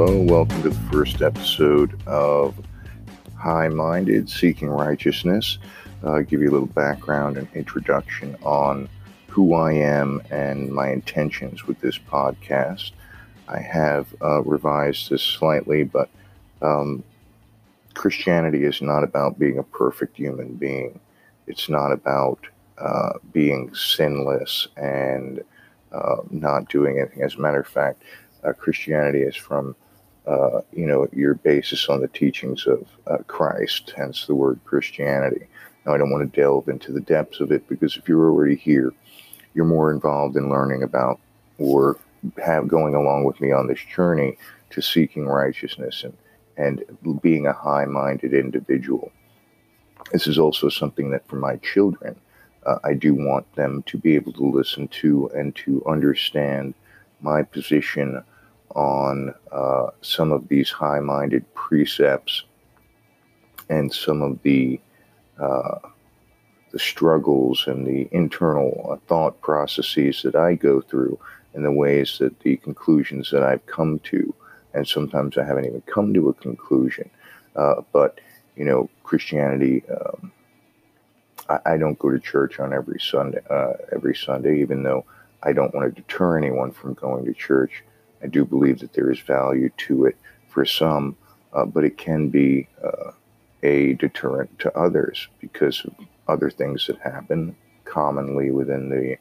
hello. Welcome to the first episode of High Minded Seeking Righteousness. Uh, give you a little background and introduction on who I am and my intentions with this podcast. I have uh, revised this slightly, but um, Christianity is not about being a perfect human being. It's not about uh, being sinless and uh, not doing anything. As a matter of fact, uh, Christianity is from, uh, you know, your basis on the teachings of uh, Christ, hence the word Christianity. Now, I don't want to delve into the depths of it because if you're already here, you're more involved in learning about or have going along with me on this journey to seeking righteousness and, and being a high minded individual. This is also something that for my children, uh, I do want them to be able to listen to and to understand my position on uh, some of these high minded precepts and some of the uh, the struggles and the internal thought processes that I go through and the ways that the conclusions that I've come to, and sometimes I haven't even come to a conclusion. Uh, but you know, Christianity. Um, I, I, don't go to church on every Sunday. Uh, every Sunday, even though I don't want to deter anyone from going to church. I do believe that there is value to it for some, uh, but it can be uh, a deterrent to others because of other things that happen commonly within the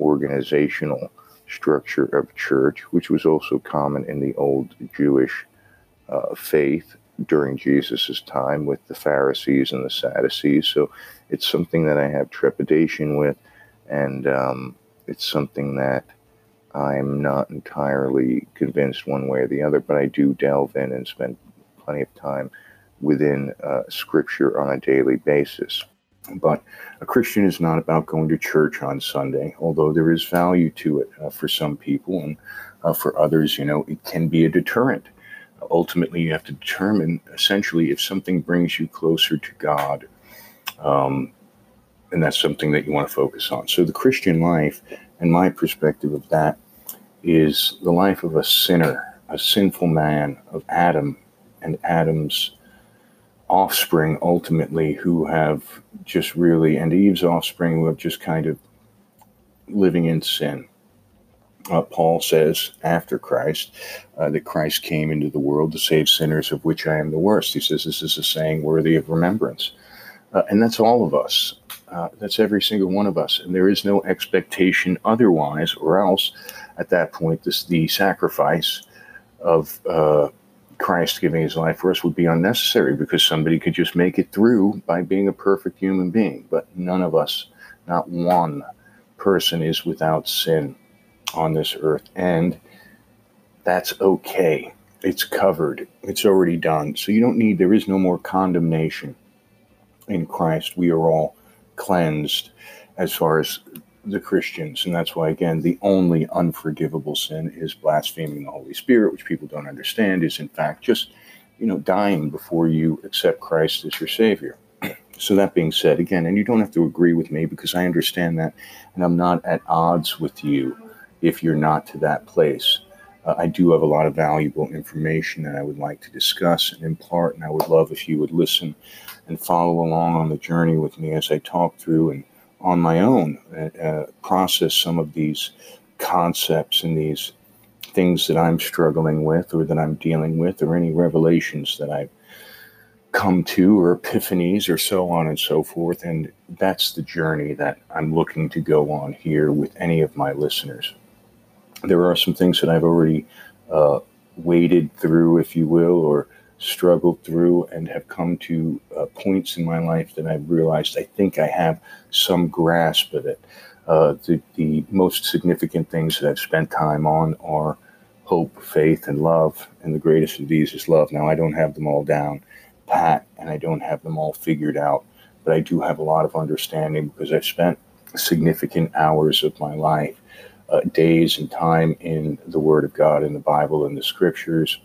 organizational structure of church, which was also common in the old Jewish uh, faith during Jesus' time with the Pharisees and the Sadducees. So it's something that I have trepidation with, and um, it's something that I'm not entirely convinced one way or the other, but I do delve in and spend plenty of time within uh, Scripture on a daily basis. But a Christian is not about going to church on Sunday, although there is value to it uh, for some people, and uh, for others, you know, it can be a deterrent. Ultimately, you have to determine essentially if something brings you closer to God. Um, and that's something that you want to focus on. So, the Christian life, and my perspective of that, is the life of a sinner, a sinful man, of Adam and Adam's offspring, ultimately, who have just really, and Eve's offspring, who have just kind of living in sin. Uh, Paul says after Christ uh, that Christ came into the world to save sinners, of which I am the worst. He says this is a saying worthy of remembrance. Uh, and that's all of us. Uh, that's every single one of us. And there is no expectation otherwise, or else at that point, this, the sacrifice of uh, Christ giving his life for us would be unnecessary because somebody could just make it through by being a perfect human being. But none of us, not one person, is without sin on this earth. And that's okay. It's covered, it's already done. So you don't need, there is no more condemnation in Christ. We are all cleansed as far as the Christians. And that's why, again, the only unforgivable sin is blaspheming the Holy Spirit, which people don't understand is, in fact, just, you know, dying before you accept Christ as your Savior. So, that being said, again, and you don't have to agree with me because I understand that, and I'm not at odds with you if you're not to that place. Uh, I do have a lot of valuable information that I would like to discuss and impart, and I would love if you would listen and follow along on the journey with me as I talk through and on my own uh, uh, process some of these concepts and these things that I'm struggling with or that I'm dealing with or any revelations that I've come to or epiphanies or so on and so forth. And that's the journey that I'm looking to go on here with any of my listeners. There are some things that I've already uh, waded through, if you will, or struggled through and have come to uh, points in my life that I've realized I think I have some grasp of it. Uh, the, the most significant things that I've spent time on are hope, faith, and love. And the greatest of these is love. Now, I don't have them all down pat and I don't have them all figured out, but I do have a lot of understanding because I've spent significant hours of my life, uh, days and time in the Word of God, in the Bible, in the Scriptures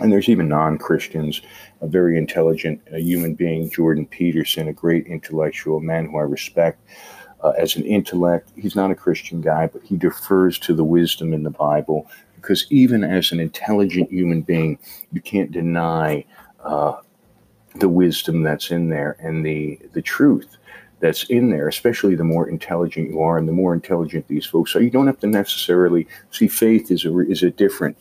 and there's even non Christians, a very intelligent a human being, Jordan Peterson, a great intellectual man who I respect uh, as an intellect. He's not a Christian guy, but he defers to the wisdom in the Bible because even as an intelligent human being, you can't deny uh, the wisdom that's in there and the the truth that's in there, especially the more intelligent you are and the more intelligent these folks are. You don't have to necessarily see faith is a, is a different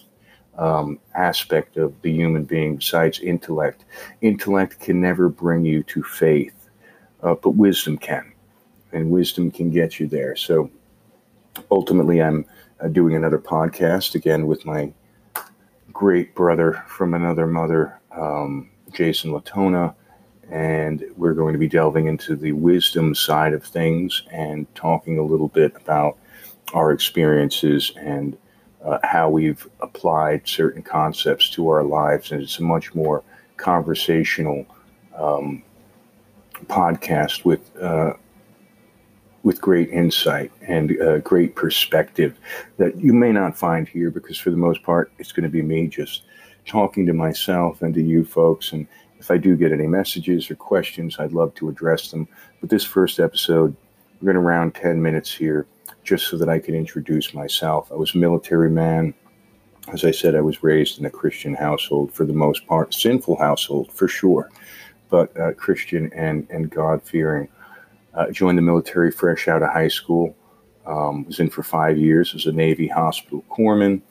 um, aspect of the human being besides intellect. Intellect can never bring you to faith, uh, but wisdom can. And wisdom can get you there. So ultimately, I'm uh, doing another podcast again with my great brother from another mother, um, Jason Latona and we're going to be delving into the wisdom side of things and talking a little bit about our experiences and uh, how we've applied certain concepts to our lives. And it's a much more conversational um, podcast with uh, with great insight and uh, great perspective that you may not find here because for the most part it's going to be me just talking to myself and to you folks and if I do get any messages or questions, I'd love to address them. But this first episode, we're going to round 10 minutes here just so that I could introduce myself. I was a military man. As I said, I was raised in a Christian household for the most part, sinful household for sure, but uh, Christian and, and God fearing. Uh, joined the military fresh out of high school. Um, was in for five years as a Navy hospital corpsman.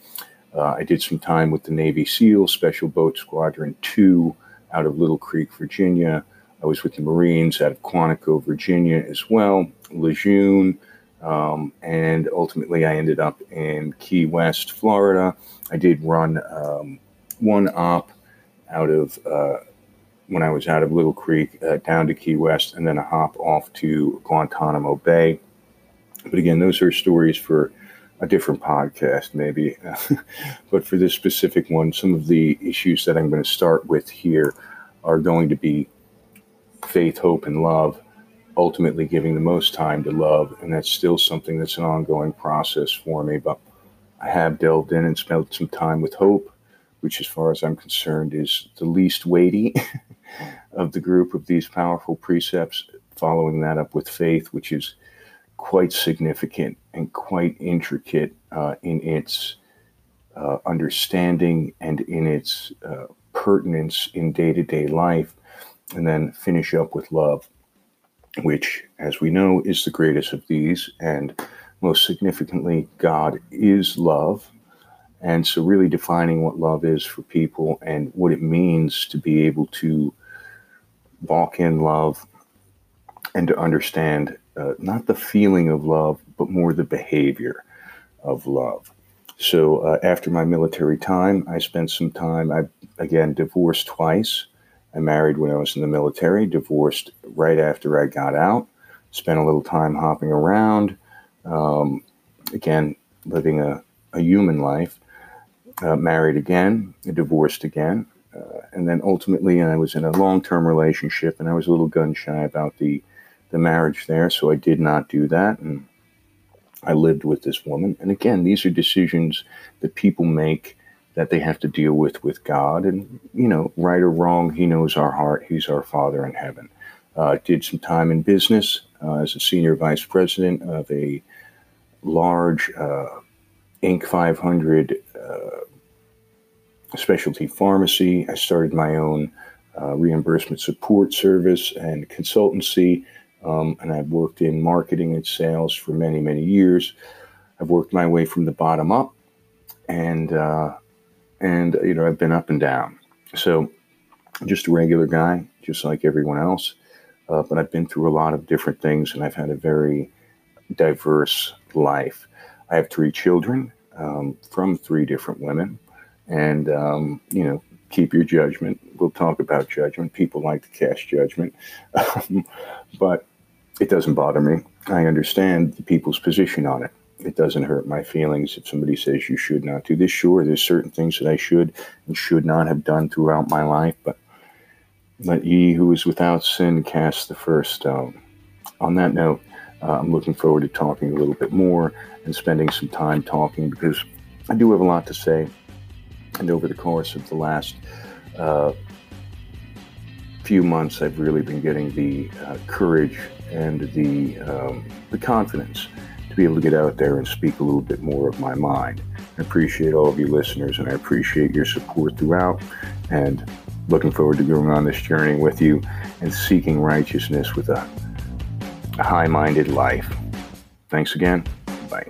Uh, I did some time with the Navy SEAL Special Boat Squadron 2 out of Little Creek, Virginia. I was with the Marines out of Quantico, Virginia as well, Lejeune, um, and ultimately I ended up in Key West, Florida. I did run um, one op out of uh, when I was out of Little Creek uh, down to Key West, and then a hop off to Guantanamo Bay. But again, those are stories for a different podcast, maybe. but for this specific one, some of the issues that I'm going to start with here are going to be faith, hope, and love, ultimately giving the most time to love. And that's still something that's an ongoing process for me. But I have delved in and spent some time with hope, which, as far as I'm concerned, is the least weighty of the group of these powerful precepts. Following that up with faith, which is quite significant and quite intricate uh, in its uh, understanding and in its uh, pertinence in day to day life. And then finish up with love, which, as we know, is the greatest of these. And most significantly, God is love. And so, really defining what love is for people and what it means to be able to walk in love and to understand uh, not the feeling of love, but more the behavior of love. So uh, after my military time, I spent some time. I again divorced twice. I married when I was in the military, divorced right after I got out. Spent a little time hopping around. Um, again, living a, a human life. Uh, married again, divorced again, uh, and then ultimately I was in a long-term relationship, and I was a little gun shy about the the marriage there, so I did not do that. And I lived with this woman. And again, these are decisions that people make that they have to deal with with God. And, you know, right or wrong, He knows our heart. He's our Father in heaven. Uh, did some time in business uh, as a senior vice president of a large uh, Inc. 500 uh, specialty pharmacy. I started my own uh, reimbursement support service and consultancy um, and I've worked in marketing and sales for many, many years. I've worked my way from the bottom up, and uh, and you know I've been up and down. So just a regular guy, just like everyone else. Uh, but I've been through a lot of different things, and I've had a very diverse life. I have three children um, from three different women, and um, you know, keep your judgment. We'll talk about judgment. People like to cast judgment, but it doesn't bother me. I understand the people's position on it. It doesn't hurt my feelings if somebody says you should not do this. Sure, there's certain things that I should and should not have done throughout my life, but let ye who is without sin cast the first stone. On that note, uh, I'm looking forward to talking a little bit more and spending some time talking because I do have a lot to say. And over the course of the last uh, few months, I've really been getting the uh, courage and the um, the confidence to be able to get out there and speak a little bit more of my mind. I appreciate all of you listeners and I appreciate your support throughout. And looking forward to going on this journey with you and seeking righteousness with a high minded life. Thanks again. Bye.